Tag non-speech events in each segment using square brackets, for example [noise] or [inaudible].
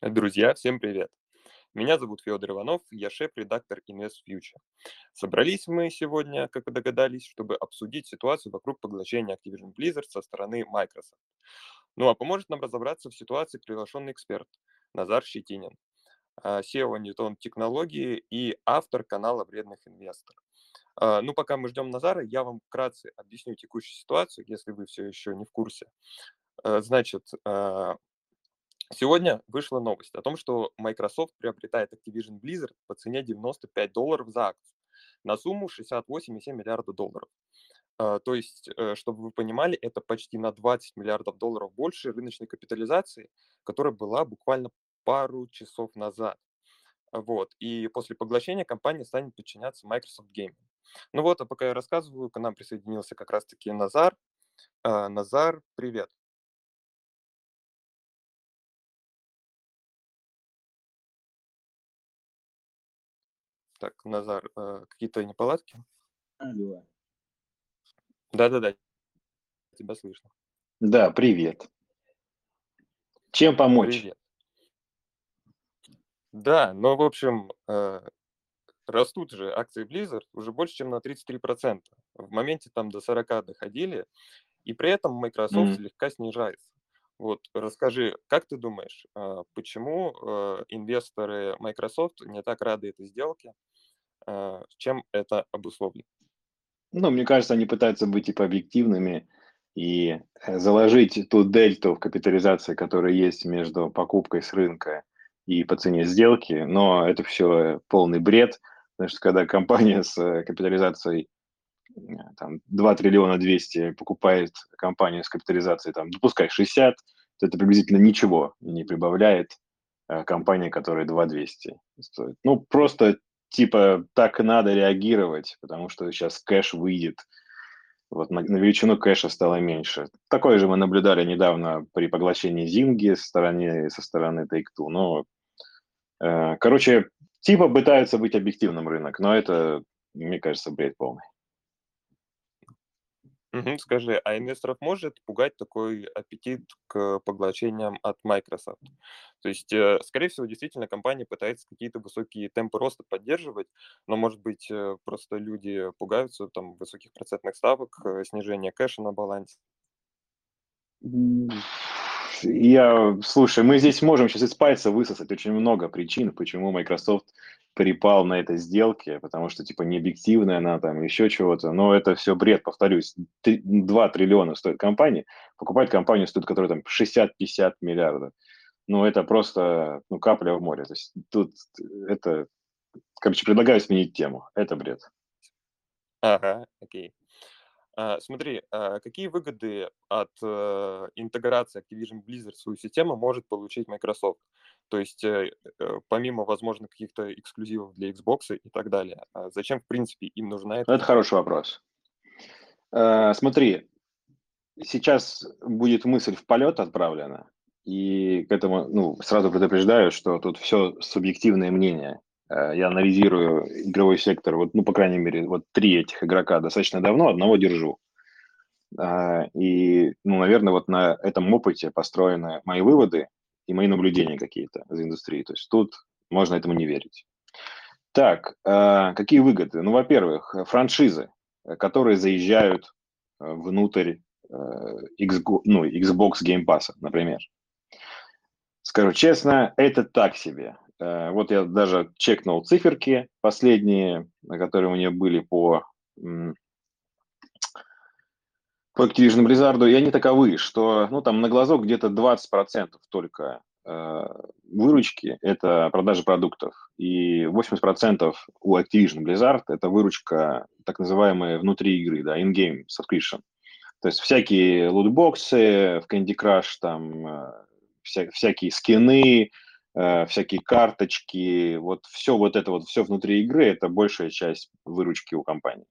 Друзья, всем привет! Меня зовут Федор Иванов, я шеф-редактор Invest Future. Собрались мы сегодня, как вы догадались, чтобы обсудить ситуацию вокруг поглощения Activision Blizzard со стороны Microsoft. Ну а поможет нам разобраться в ситуации приглашенный эксперт Назар Щетинин, а, SEO Ньютон Технологии и автор канала «Вредных инвесторов». А, ну, пока мы ждем Назара, я вам вкратце объясню текущую ситуацию, если вы все еще не в курсе. А, значит, Сегодня вышла новость о том, что Microsoft приобретает Activision Blizzard по цене 95 долларов за акцию на сумму 68,7 миллиарда долларов. А, то есть, э, чтобы вы понимали, это почти на 20 миллиардов долларов больше рыночной капитализации, которая была буквально пару часов назад. Вот. И после поглощения компания станет подчиняться Microsoft Gaming. Ну вот, а пока я рассказываю, к нам присоединился как раз-таки Назар. А, Назар, привет. Так, Назар, э, какие-то неполадки? Алло. Да-да-да, тебя слышно. Да, привет. Чем помочь? Привет. Да, ну, в общем, э, растут же акции Blizzard уже больше, чем на 33%. В моменте там до 40 доходили, и при этом Microsoft М. слегка снижается. Вот, расскажи, как ты думаешь, а, почему э, инвесторы Microsoft не так рады этой сделке? А, Чем это обусловлено? Ну, мне кажется, они пытаются быть типа объективными и э, заложить ту дельту в капитализации, которая есть между покупкой с рынка и по цене сделки, но это все полный бред, потому что когда компания с э, капитализацией э, там, 2 триллиона 200 покупает компанию с капитализацией, там, ну, пускай 60, то это приблизительно ничего не прибавляет э, компании, которая 2 200 стоит. Ну, просто типа так надо реагировать, потому что сейчас кэш выйдет, вот на, на величину кэша стало меньше. Такое же мы наблюдали недавно при поглощении Зинги со стороны, со стороны Take-Two. Но, э, короче, типа пытается быть объективным рынок, но это, мне кажется, бред полный. Мгм. Скажи, а инвесторов может пугать такой аппетит к поглощениям от Microsoft? То есть, э, скорее всего, действительно, компания пытается какие-то высокие темпы роста поддерживать, но, может быть, э, просто люди пугаются там высоких процентных ставок, э, снижения кэша на балансе. Я, слушай, мы здесь можем сейчас из пальца высосать очень много причин, почему Microsoft припал на этой сделке, потому что, типа, необъективная она там, еще чего-то. Но это все бред, повторюсь. Три- 2 триллиона стоит компания, покупать компанию стоит, которая там 60-50 миллиардов. Ну, это просто, ну, капля в море. То есть тут это, короче, предлагаю сменить тему. Это бред. Ага, окей. А, смотри, а какие выгоды от э, интеграции Activision Blizzard в свою систему может получить Microsoft? То есть, э, э, помимо, возможно, каких-то эксклюзивов для Xbox и так далее, а зачем, в принципе, им нужна эта Это хороший вопрос. Смотри, сейчас будет мысль в полет отправлена, и к этому, ну, сразу предупреждаю, что тут все субъективное мнение. Э, Я анализирую игровой сектор, вот, ну, по крайней мере, вот три этих игрока достаточно давно, одного держу. А, И, ну, наверное, вот на этом опыте построены мои выводы и мои наблюдения какие-то из индустрии. То есть тут можно этому не верить. Так, а, какие выгоды? Ну, во-первых, э, франшизы, э, которые заезжают э, внутрь э, Xgo- ну, Xbox Game Pass, например. Скажу честно, это так себе. Э, Вот я даже чекнул циферки последние, которые у меня были по, по Activision Blizzard, и они таковы, что ну, там на глазок где-то 20% только э, выручки– это продажа продуктов, и 80% у Activision Blizzard– это выручка так называемая внутри игры, да, in-game subscription. То есть всякие лутбоксы в Candy Crush, там э, вся- всякие скины, всякие карточки, вот все вот это вот, все внутри игры, это большая часть выручки у компании.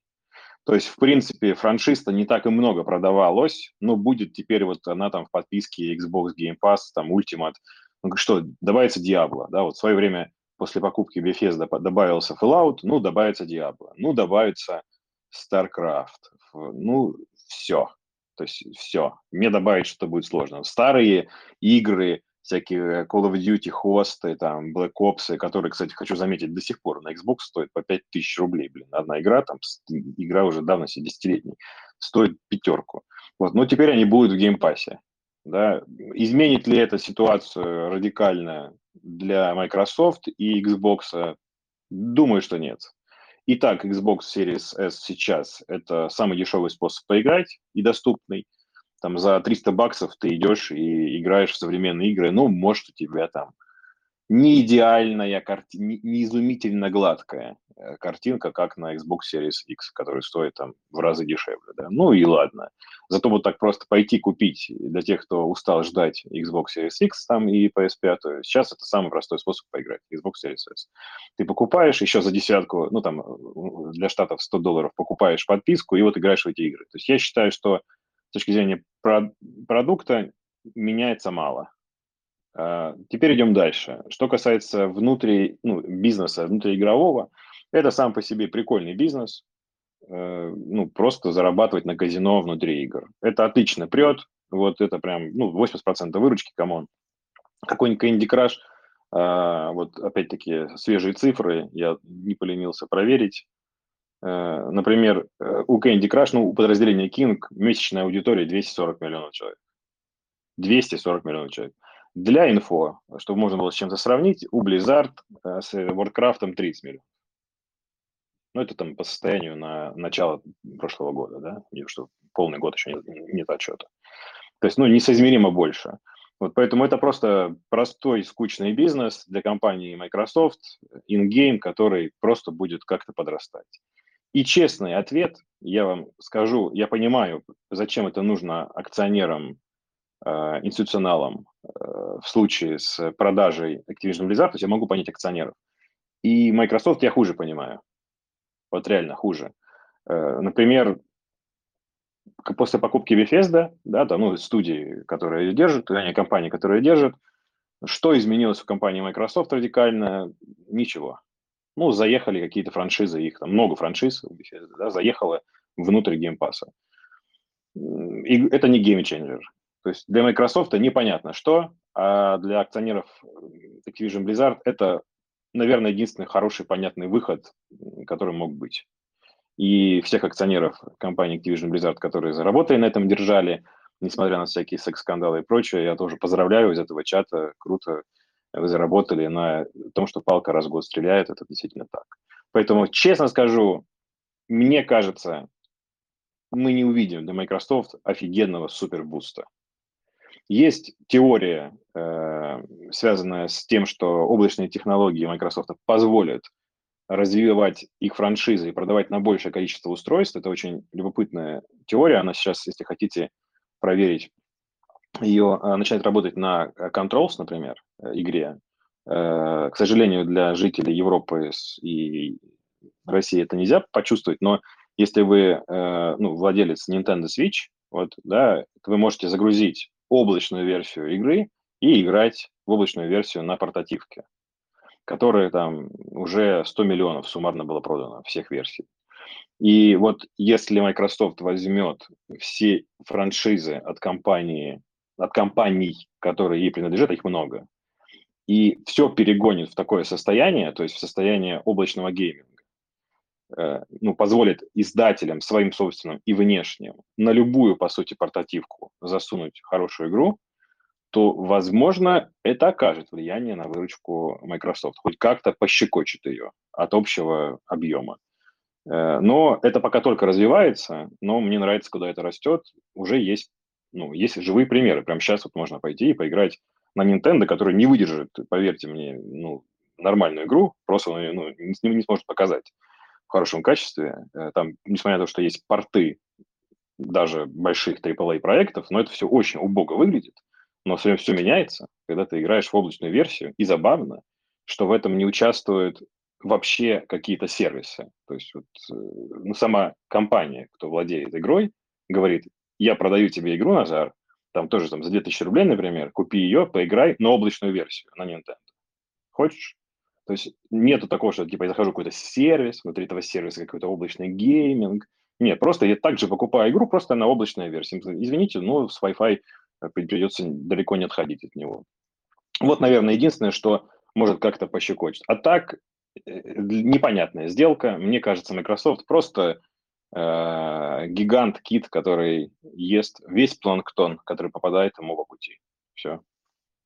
То есть, в принципе, франшиз-то не так и много продавалось, но будет теперь вот она там в подписке Xbox Game Pass, там Ultimate. Ну что, добавится Diablo, да, вот в свое время после покупки Bethesda добавился Fallout, ну, добавится Diablo, ну, добавится StarCraft, ну, все. То есть все. Не добавить что-то будет сложно. Старые игры всякие Call of Duty хосты, там, Black Ops, которые, кстати, хочу заметить, до сих пор на Xbox стоит по 5000 рублей, блин, одна игра, там, игра уже давно 10-летней, стоит пятерку. Вот, но теперь они будут в Game Pass е. Да? Изменит ли это ситуацию радикально для Microsoft и Xbox? Думаю, что нет. Итак, Xbox Series S сейчас – это самый дешевый способ поиграть и доступный. Там за 300 баксов ты идешь и играешь в современные игры. Ну, может, у тебя там не идеальная картина, не изумительно гладкая э, картинка, как на Xbox Series X, который стоит там в разы дешевле, да. Ну и ладно. Зато вот так просто пойти купить для тех, кто устал ждать Xbox Series X там и PS5, сейчас это самый простой способ поиграть, Xbox Series S. Ты покупаешь еще за десятку, ну там для штатов 100 долларов покупаешь подписку и вот играешь в эти игры. То есть я считаю, что с точки зрения продукта меняется мало а, теперь идем дальше. Что касается внутри, ну, бизнеса, внутриигрового, это сам по себе прикольный бизнес. Э, ну, просто зарабатывать на казино внутри игр. Это отлично прет. Вот это прям, ну, 80% выручки, come on. Какой-нибудь Candy Crush, а, вот опять-таки свежие цифры, я не поленился проверить. Э, например, э, у Candy Crush, ну, у подразделения King месячная аудитория 240 миллионов человек. 240 миллионов человек. Для инфо, чтобы можно было с чем-то сравнить, у Blizzard э, с Warcraft 30 миллионов. Ну, это там по состоянию на начало прошлого года, да, что полный год еще нет, нет отчета. То есть, ну, несоизмеримо больше. Вот поэтому это просто простой, скучный бизнес для компании Microsoft, in-game, который просто будет как-то подрастать. И честный ответ, я вам скажу, я понимаю, зачем это нужно акционерам Э, институционалам э, в случае с продажей Activision Blizzard, то есть я могу понять акционеров. И Microsoft я хуже понимаю. Вот реально хуже. Э, например, после покупки Bethesda, да, там, ну, студии, которые ее держат, они компании, которые ее держат, что изменилось в компании Microsoft радикально? Ничего. Ну, заехали какие-то франшизы, их там много франшиз, да, заехало внутрь Game Pass а. И это не game changer. То есть для Microsoft непонятно что, а для акционеров Activision Blizzard это, наверное, единственный хороший, понятный выход, который мог быть. И всех акционеров компании Activision Blizzard, которые заработали на этом, держали, несмотря на всякие секс-скандалы и прочее, я тоже поздравляю из этого чата, круто вы заработали на том, что палка раз в год стреляет, это действительно так. Поэтому, честно скажу, мне кажется, мы не увидим для Microsoft офигенного супербуста. Есть теория, э, связанная с тем, что облачные технологии Microsoft позволят развивать их франшизы и продавать на большее количество устройств. Это очень любопытная теория. Она сейчас, если хотите проверить, ее э, начинает работать на Controls, например, э, игре. К сожалению, для жителей Европы и России это нельзя почувствовать, но если вы ну, владелец Nintendo Switch, вот, да, вы можете загрузить облачную версию игры и играть в облачную версию на портативке, которая там уже 100 миллионов суммарно было продано, всех версий. И вот если Microsoft возьмет все франшизы от компании, от компаний, которые ей принадлежат, их много, и все перегонит в такое состояние, то есть в состояние облачного гейминга, Э, ну, позволит издателям своим собственным и внешним на любую, по сути, портативку засунуть хорошую игру, то, возможно, это окажет влияние на выручку Microsoft, хоть как-то пощекочет ее от общего объема. Э, но это пока только развивается, но мне нравится, куда это растет. Уже есть, ну, есть живые примеры. Прямо сейчас вот можно пойти и поиграть на Nintendo, который не выдержит, поверьте мне, ну, нормальную игру, просто ну, не, не сможет показать в хорошем качестве. Э, там, несмотря на то, что есть порты даже больших AAA проектов, но это все очень убого выглядит. Но все, все меняется, когда ты играешь в облачную версию. И забавно, что в этом не участвуют вообще какие-то сервисы. То есть вот, э, ну, сама компания, кто владеет игрой, говорит, я продаю тебе игру, Назар, там тоже там, за 2000 рублей, например, купи ее, поиграй на облачную версию на Nintendo. Хочешь? То есть нету такого, что типа я захожу в какой-то сервис, внутри этого сервиса какой-то облачный гейминг. Нет, просто я также покупаю игру просто на облачной версии. Извините, но с Wi-Fi придется далеко не отходить от него. Вот, наверное, единственное, что может как-то пощекочет. А так, э, непонятная сделка. Мне кажется, Microsoft просто э, гигант кит, который ест весь планктон, который попадает ему по пути. Все.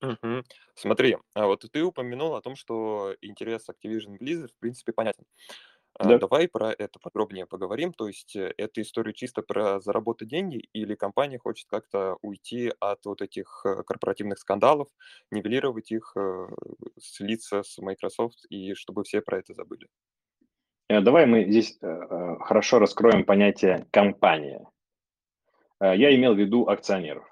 Угу. Смотри, а вот ты упомянул о том, что интерес Activision Blizzard в принципе понятен. А, Да. Давай про это подробнее поговорим. То есть э, эта история чисто про заработать деньги или компания хочет как-то уйти от вот этих э, корпоративных скандалов, нивелировать их, э, слиться с Microsoft и чтобы все про это забыли? Э, Давай мы здесь э, э, хорошо раскроем понятие компания. Я имел в виду акционеров.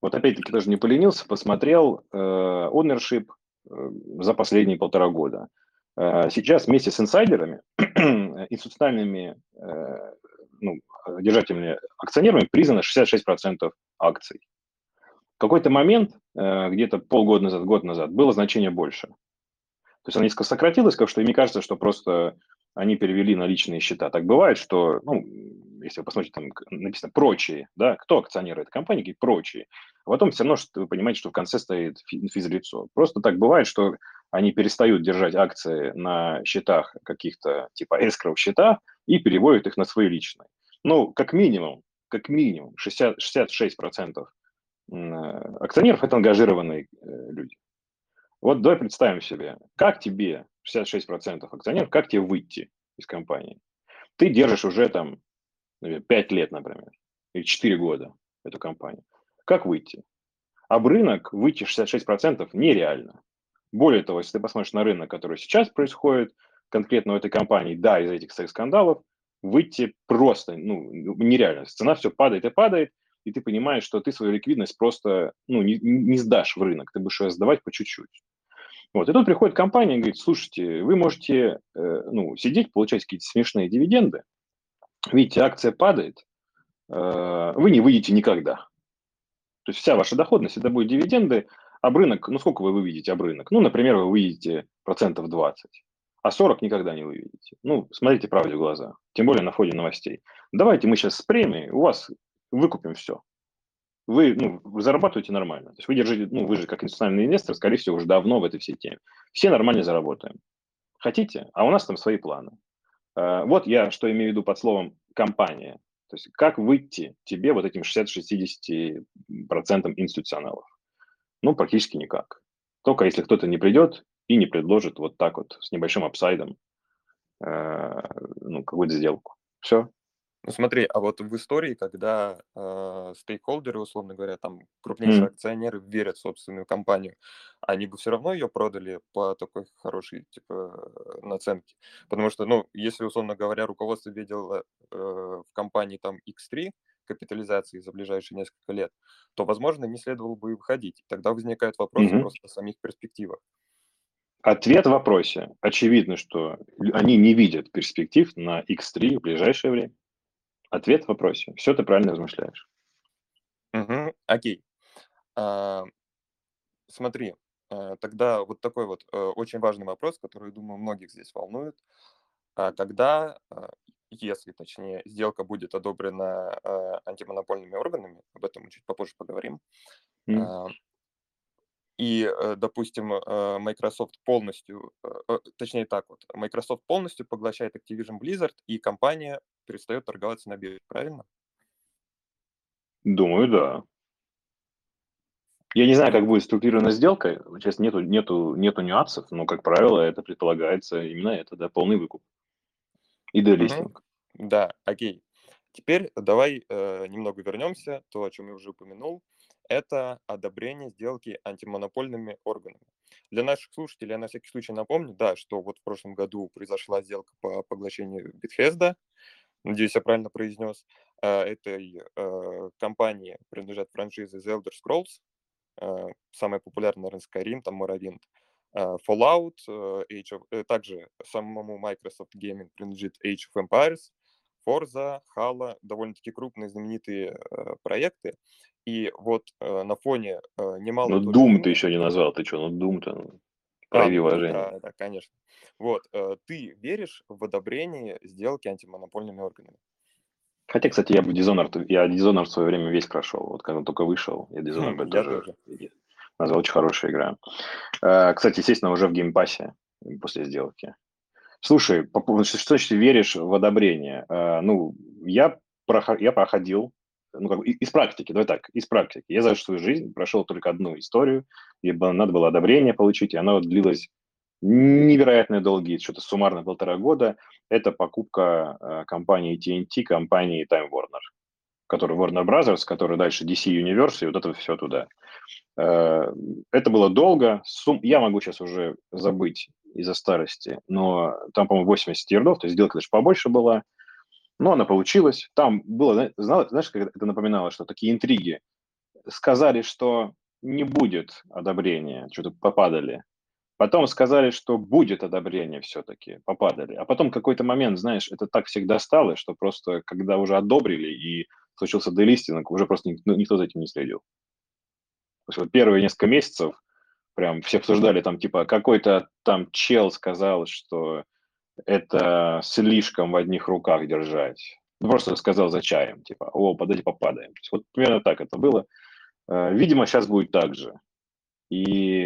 Вот опять-таки тоже не поленился, посмотрел ownership за последние полтора года. Сейчас вместе с инсайдерами, [clears throat] институциональными ну, держателями, акционерами признано 66% акций. В какой-то момент, где-то полгода назад, год назад, было значение больше. То есть оно несколько сократилось, как что и мне кажется, что просто они перевели на личные счета. Так бывает, что, ну, если вы посмотрите, там написано «прочие», да, кто акционеры этой компании, какие прочие. А потом все равно что вы понимаете, что в конце стоит фи- физлицо. Просто так бывает, что они перестают держать акции на счетах каких-то типа escrow счета и переводят их на свои личные. Ну, как минимум, как минимум 60, 66% м, э, акционеров – это ангажированные э, люди. Вот давай представим себе, как тебе, 66% акционеров, как тебе выйти из компании? Ты держишь уже там наверное, 5 лет, например, или 4 года эту компанию. Как выйти? Об рынок выйти 66% нереально. Более того, если ты посмотришь на рынок, который сейчас происходит, конкретно у этой компании, да, из этих секс-скандалов, выйти просто ну, нереально. Цена все падает и падает, и ты понимаешь, что ты свою ликвидность просто ну, не, не сдашь в рынок, ты будешь ее сдавать по чуть-чуть. Вот. И тут приходит компания и говорит, слушайте, вы можете э, ну, сидеть, получать какие-то смешные дивиденды, видите, акция падает, э, вы не выйдете никогда. То есть вся ваша доходность, это будет дивиденды, об рынок, ну сколько вы выведете об рынок? Ну, например, вы выведете процентов 20, а 40 никогда не выведете. Ну, смотрите правде в глаза, тем более на фоне новостей. Давайте мы сейчас с премией, у вас выкупим все. Вы, ну, вы зарабатываете нормально. То есть вы держите, ну, вы же как институциональный инвестор, скорее всего, уже давно в этой всей теме. Все нормально заработаем. Хотите? А у нас там свои планы. Э, Вот я что имею в виду под словом компания. То есть как выйти тебе вот этим 60-60% институционалов? Ну, практически никак. Только если кто-то не придет и не предложит вот так вот с небольшим апсайдом э, ну, какую-то сделку. Все. Ну смотри, а вот в истории, когда э, стейкхолдеры, условно говоря, там крупнейшие М. акционеры верят в собственную компанию, они бы все равно ее продали по такой хорошей типа наценке. Потому что, ну, если, условно говоря, руководство видело э, в компании там X3 капитализации за ближайшие несколько лет, то, возможно, не следовало бы и выходить. Тогда возникает вопрос Мгм. просто о самих перспективах. Ответ в вопросе. Очевидно, что они не видят перспектив на X3 в ближайшее время. Ответ в вопросе. Все ты правильно размышляешь. Мгм, окей. А, смотри, э, тогда вот такой вот э, очень важный вопрос, который, думаю, многих здесь волнует. А Когда, а, если, точнее, сделка будет одобрена а, антимонопольными органами, об этом мы чуть попозже поговорим, а, и, э, допустим, Microsoft полностью, э, точнее так вот, Microsoft полностью поглощает Activision Blizzard, и компания перестает торговаться на бирже, правильно? Думаю, да. Я не знаю, как будет структурирована сделка. Сейчас нету, нету, нету нюансов, но, как правило, это предполагается именно это, да, полный выкуп и делистинг. Да, окей. Теперь давай э, немного вернемся, то, о чем я уже упомянул, это одобрение сделки антимонопольными органами. Для наших слушателей я на всякий случай напомню, да, что вот в прошлом году произошла сделка по поглощению Bethesda, надеюсь, я правильно произнес. Э, этой э, компании принадлежат франшизы The Elder Scrolls, э, самая популярная, наверное, Skyrim, там Morrowind, Fallout, Age of... э, также самому Microsoft Gaming принадлежит Age of Empires, Forza, Halo, довольно-таки крупные знаменитые проекты. И вот на фоне немалой Ну, Doom ты еще не назвал. Ты что, ну, Doom-то, ну, а, да, да, конечно. Вот, э, ты веришь в одобрение сделки антимонопольными органами? Хотя, кстати, я бы Dishonored, я Dishonored в свое время весь прошел. Вот когда он только вышел, я Dishonored Хм, тоже... тоже. Назвал очень хорошая игра. Э, кстати, естественно, уже в Game Pass е после сделки. Слушай, по что значит веришь в одобрение? Э, ну, я, проход, я проходил, ну, как бы из практики, давай так, из практики. Я за свою жизнь прошел только одну историю, и надо было одобрение получить, и оно длилось невероятно долгие, что-то суммарно полтора года. Это покупка э, компании TNT, компании Time Warner, который Warner Brothers, который дальше DC Universe, и вот это все туда. Э, это было долго. Сум... Я могу сейчас уже забыть из-за старости, но там, по-моему, 80 ярдов, то есть сделка даже побольше была. Но она получилась. Там было, знаешь, как это напоминало, что такие интриги. Сказали, что не будет одобрения, что-то попадали. Потом сказали, что будет одобрение все-таки, попадали. А потом какой-то момент, знаешь, это так всегда стало, что просто когда уже одобрили и случился делистинг, уже просто никто, никто за этим не следил. То есть вот первые несколько месяцев прям все обсуждали там, типа, какой-то там чел сказал, что это слишком в одних руках держать. Ну, просто сказал за чаем, типа, о, подойди, попадаем. Вот примерно так это было. Э, видимо, сейчас будет так же. И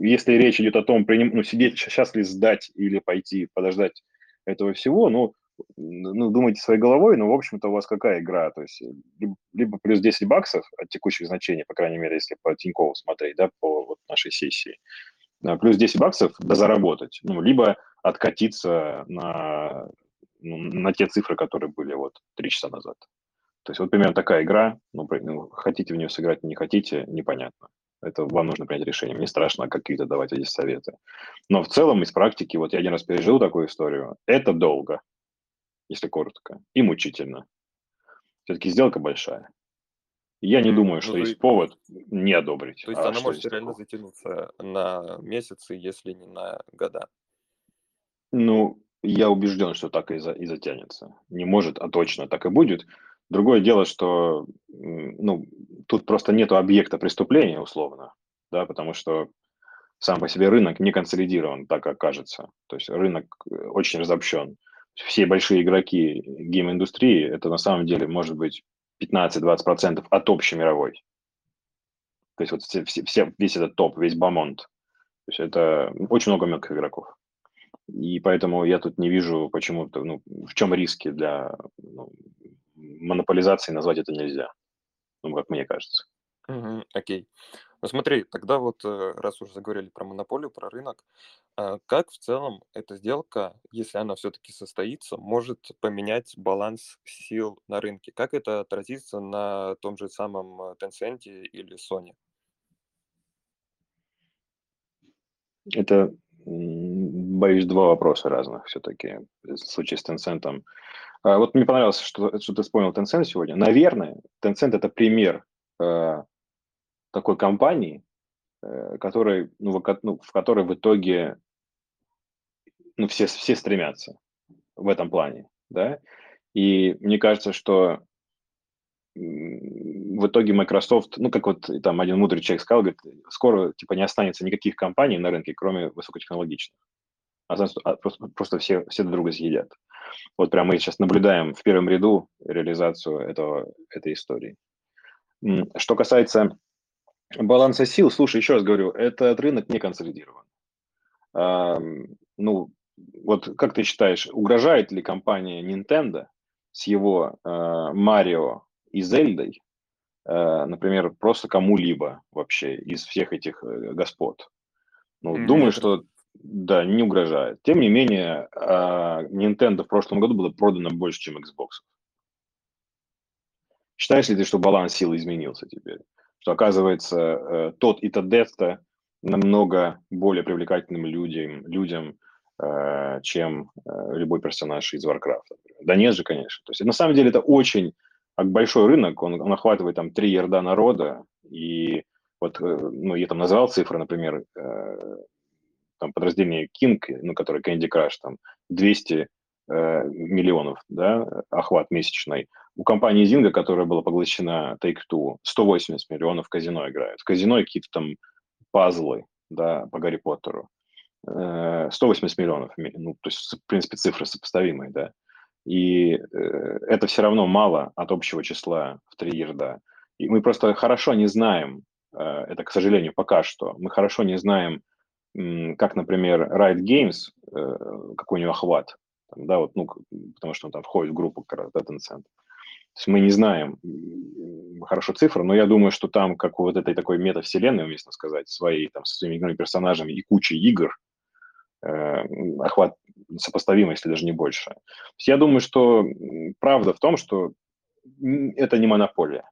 если речь идет о том, приним, ну, сидеть, сейчас ли сдать или пойти подождать этого всего, ну, ну, думайте своей головой, но, в общем-то, у вас какая игра? То есть либо, либо плюс 10 баксов от текущих значений, по крайней мере, если по Тинькову смотреть, да, по вот нашей сессии, а, плюс 10 баксов да заработать, ну, либо откатиться на, ну, на те цифры, которые были вот три часа назад. То есть вот примерно такая игра, ну, ну, хотите в нее сыграть, не хотите, непонятно. Это вам нужно принять решение. Мне страшно какие-то давать эти советы. Но в целом из практики, вот я один раз пережил такую историю, это долго если коротко, и мучительно. Все-таки сделка большая. Я не думаю, что ну, есть повод не одобрить. То есть а она может реально такого? затянуться на месяцы, если не на года. Ну, я убежден, что так и, за, и затянется. Не может, а точно так и будет. Другое дело, что ну, тут просто нет объекта преступления, условно, да, потому что сам по себе рынок не консолидирован, так как кажется. То есть рынок э, очень разобщен все большие игроки гейм-индустрии, это на самом деле может быть 15-20% от общей мировой. То есть вот все, все, весь этот топ, весь бамонт. То есть это очень много мелких игроков. И поэтому я тут не вижу почему-то, ну, в чем риски для ну, монополизации назвать это нельзя. Ну, как мне кажется. Угу, окей. Ну смотри, тогда вот, э, раз уже заговорили про монополию, про рынок, а, как в целом эта сделка, если она все-таки состоится, может поменять баланс сил на рынке? Как это отразится на том же самом э, Tencent или Sony? Это, боюсь, два вопроса разных все-таки в случае с Tencent. А, вот мне понравилось, что, что ты вспомнил Tencent сегодня. Наверное, Tencent – это пример э, такой компании, э, который, ну, в, ну, в которой в итоге ну, все, все стремятся в этом плане, да, и мне кажется, что в итоге Microsoft, ну, как вот там один мудрый человек сказал, говорит, скоро, типа, не останется никаких компаний на рынке, кроме высокотехнологичных. А просто, просто все, все друг друга съедят. Вот прямо мы сейчас наблюдаем в первом ряду реализацию этого, этой истории. Что касается баланса сил, слушай, еще раз говорю, этот рынок не консолидирован. Ну, вот как ты считаешь, угрожает ли компания Nintendo с его а, Марио и Зельдой, например, просто кому-либо вообще из всех этих э, господ? Ну, Нет. думаю, что да, не угрожает. Тем не менее, Nintendo в прошлом году было продано больше, чем Xbox. Считаешь ли ты, что баланс сил изменился теперь? что оказывается э, тот и Тадетта намного более привлекательным людям, людям э, чем э, любой персонаж из Warcraft. Да нет же, конечно. То есть на самом деле это очень большой рынок, он, он охватывает там три ярда народа, и вот, ну, я там назвал цифры, например, там подразделение King, ну, которое Candy Crush, там 200 миллионов, да, охват месячный, у компании Zynga, которая была поглощена Take-Two, 180 миллионов в казино играют. В казино какие-то там пазлы, да, по Гарри Поттеру. 180 э, миллионов, ну, то есть, в принципе, цифры сопоставимые, да. И э, это все равно мало от общего числа в три ерда. И мы просто хорошо не знаем, Э, это, к сожалению, пока что. Мы хорошо не знаем, как, например, Riot Games, э, какой у него охват, там, да, вот, ну, потому что он там входит в группу как раз, да, Tencent. То есть мы не знаем хорошо цифры, но я думаю, что там, как у вот этой такой метавселенной, уместно сказать, своей, там, со своими игровыми персонажами и кучей игр, охват сопоставимый, если даже не больше. Я думаю, что правда в том, что это не монополия.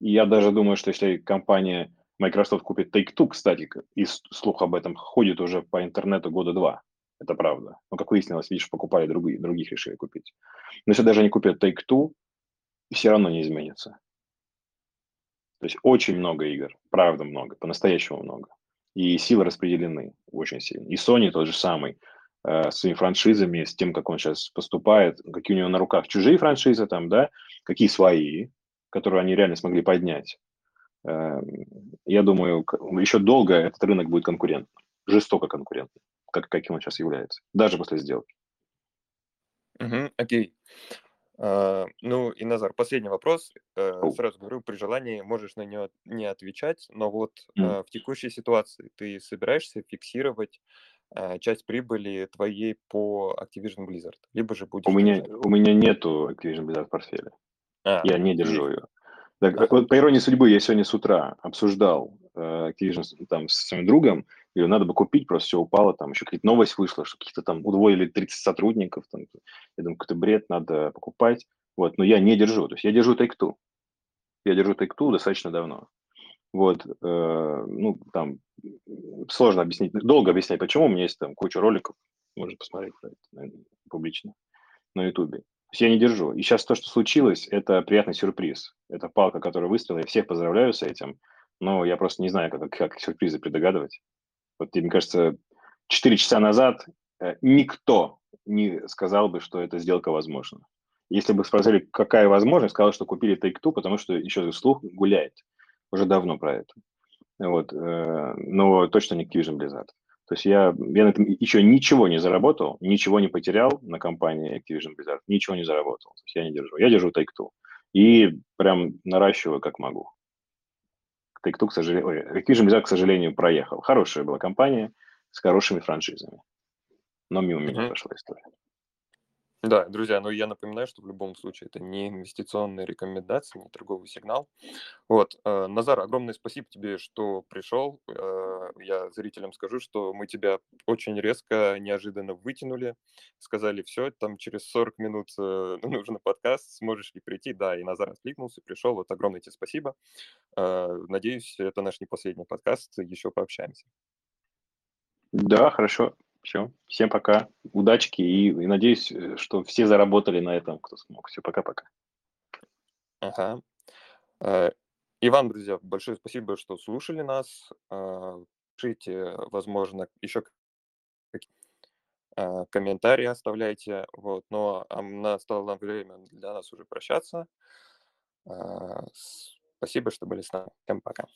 И я даже думаю, что если компания Microsoft купит Take-Two, кстати, и слух об этом ходит уже по интернету года два, это правда. Но, как выяснилось, видишь, покупали другие, других решили купить. Но если даже они купят Take-Two, все равно не изменится. То есть очень много игр, правда много, по-настоящему много. И силы распределены очень сильно. И Sony тот же самый, э, с своими франшизами, с тем, как он сейчас поступает, какие у него на руках чужие франшизы там, да, какие свои, которые они реально смогли поднять. Э, я думаю, еще долго этот рынок будет конкурентным, жестоко конкурентным как, каким он сейчас является, даже после сделки. Угу, окей. А, ну и Назар, последний вопрос. Э, сразу говорю, при желании можешь на него не отвечать, но вот mm. в текущей ситуации ты собираешься фиксировать а, часть прибыли твоей по Activision Blizzard, либо же будешь... У меня, у меня нету Activision Blizzard в портфеле. А, я не держу ее. Так, вот, по иронии судьбы, я сегодня с утра обсуждал э, Activision там, с своим другом, ее надо бы купить, просто все упало, там еще какая-то новость вышла, что каких-то там удвоили 30 сотрудников, там, я думаю, какой-то бред, надо покупать, вот, но я не держу, то есть я держу Take-Two, я держу Take-Two достаточно давно, вот, э, ну, там, сложно объяснить, долго объяснять, почему, у меня есть там куча роликов, можно посмотреть наверное, публично на Ютубе. То есть я не держу. И сейчас то, что случилось, это приятный сюрприз. Это палка, которая выстрелила. Я всех поздравляю с этим. Но я просто не знаю, как, как сюрпризы предугадывать. Вот, мне кажется, 4 часа назад э, никто не сказал бы, что эта сделка возможна. Если бы спросили, какая возможность, сказал, что купили Take-Two, потому что еще слух гуляет уже давно про это. Вот, э, но точно не Activision Blizzard. То есть я, я на этом еще ничего не заработал, ничего не потерял на компании Activision Blizzard, ничего не заработал. То есть я не держу. Я держу Take-Two. И прям наращиваю как могу. Take-Two, к сожалению, ой, Activision Blizzard, к сожалению, проехал. Хорошая была компания с хорошими франшизами. Но мимо mm-hmm. меня прошла история. Да, друзья, ну я напоминаю, что в любом случае это не инвестиционные рекомендации, не торговый сигнал. Вот, э, Назар, огромное спасибо тебе, что пришел. Э, я зрителям скажу, что мы тебя очень резко, неожиданно вытянули. Сказали, все, там через 40 минут э, [laughs] нужен подкаст, сможешь ли прийти? Да, и Назар откликнулся, пришел. Вот огромное тебе спасибо. Надеюсь, это наш не последний подкаст, еще пообщаемся. Да, хорошо. Все. Всем пока. Удачки и, и надеюсь, э, что все заработали на этом, кто смог. Все, пока-пока. Ага. Э, и вам, друзья, большое спасибо, что слушали нас. Э, пишите, возможно, еще комментарии оставляйте. Вот. Но а настало время для нас уже прощаться. Спасибо, что были с нами. Всем пока.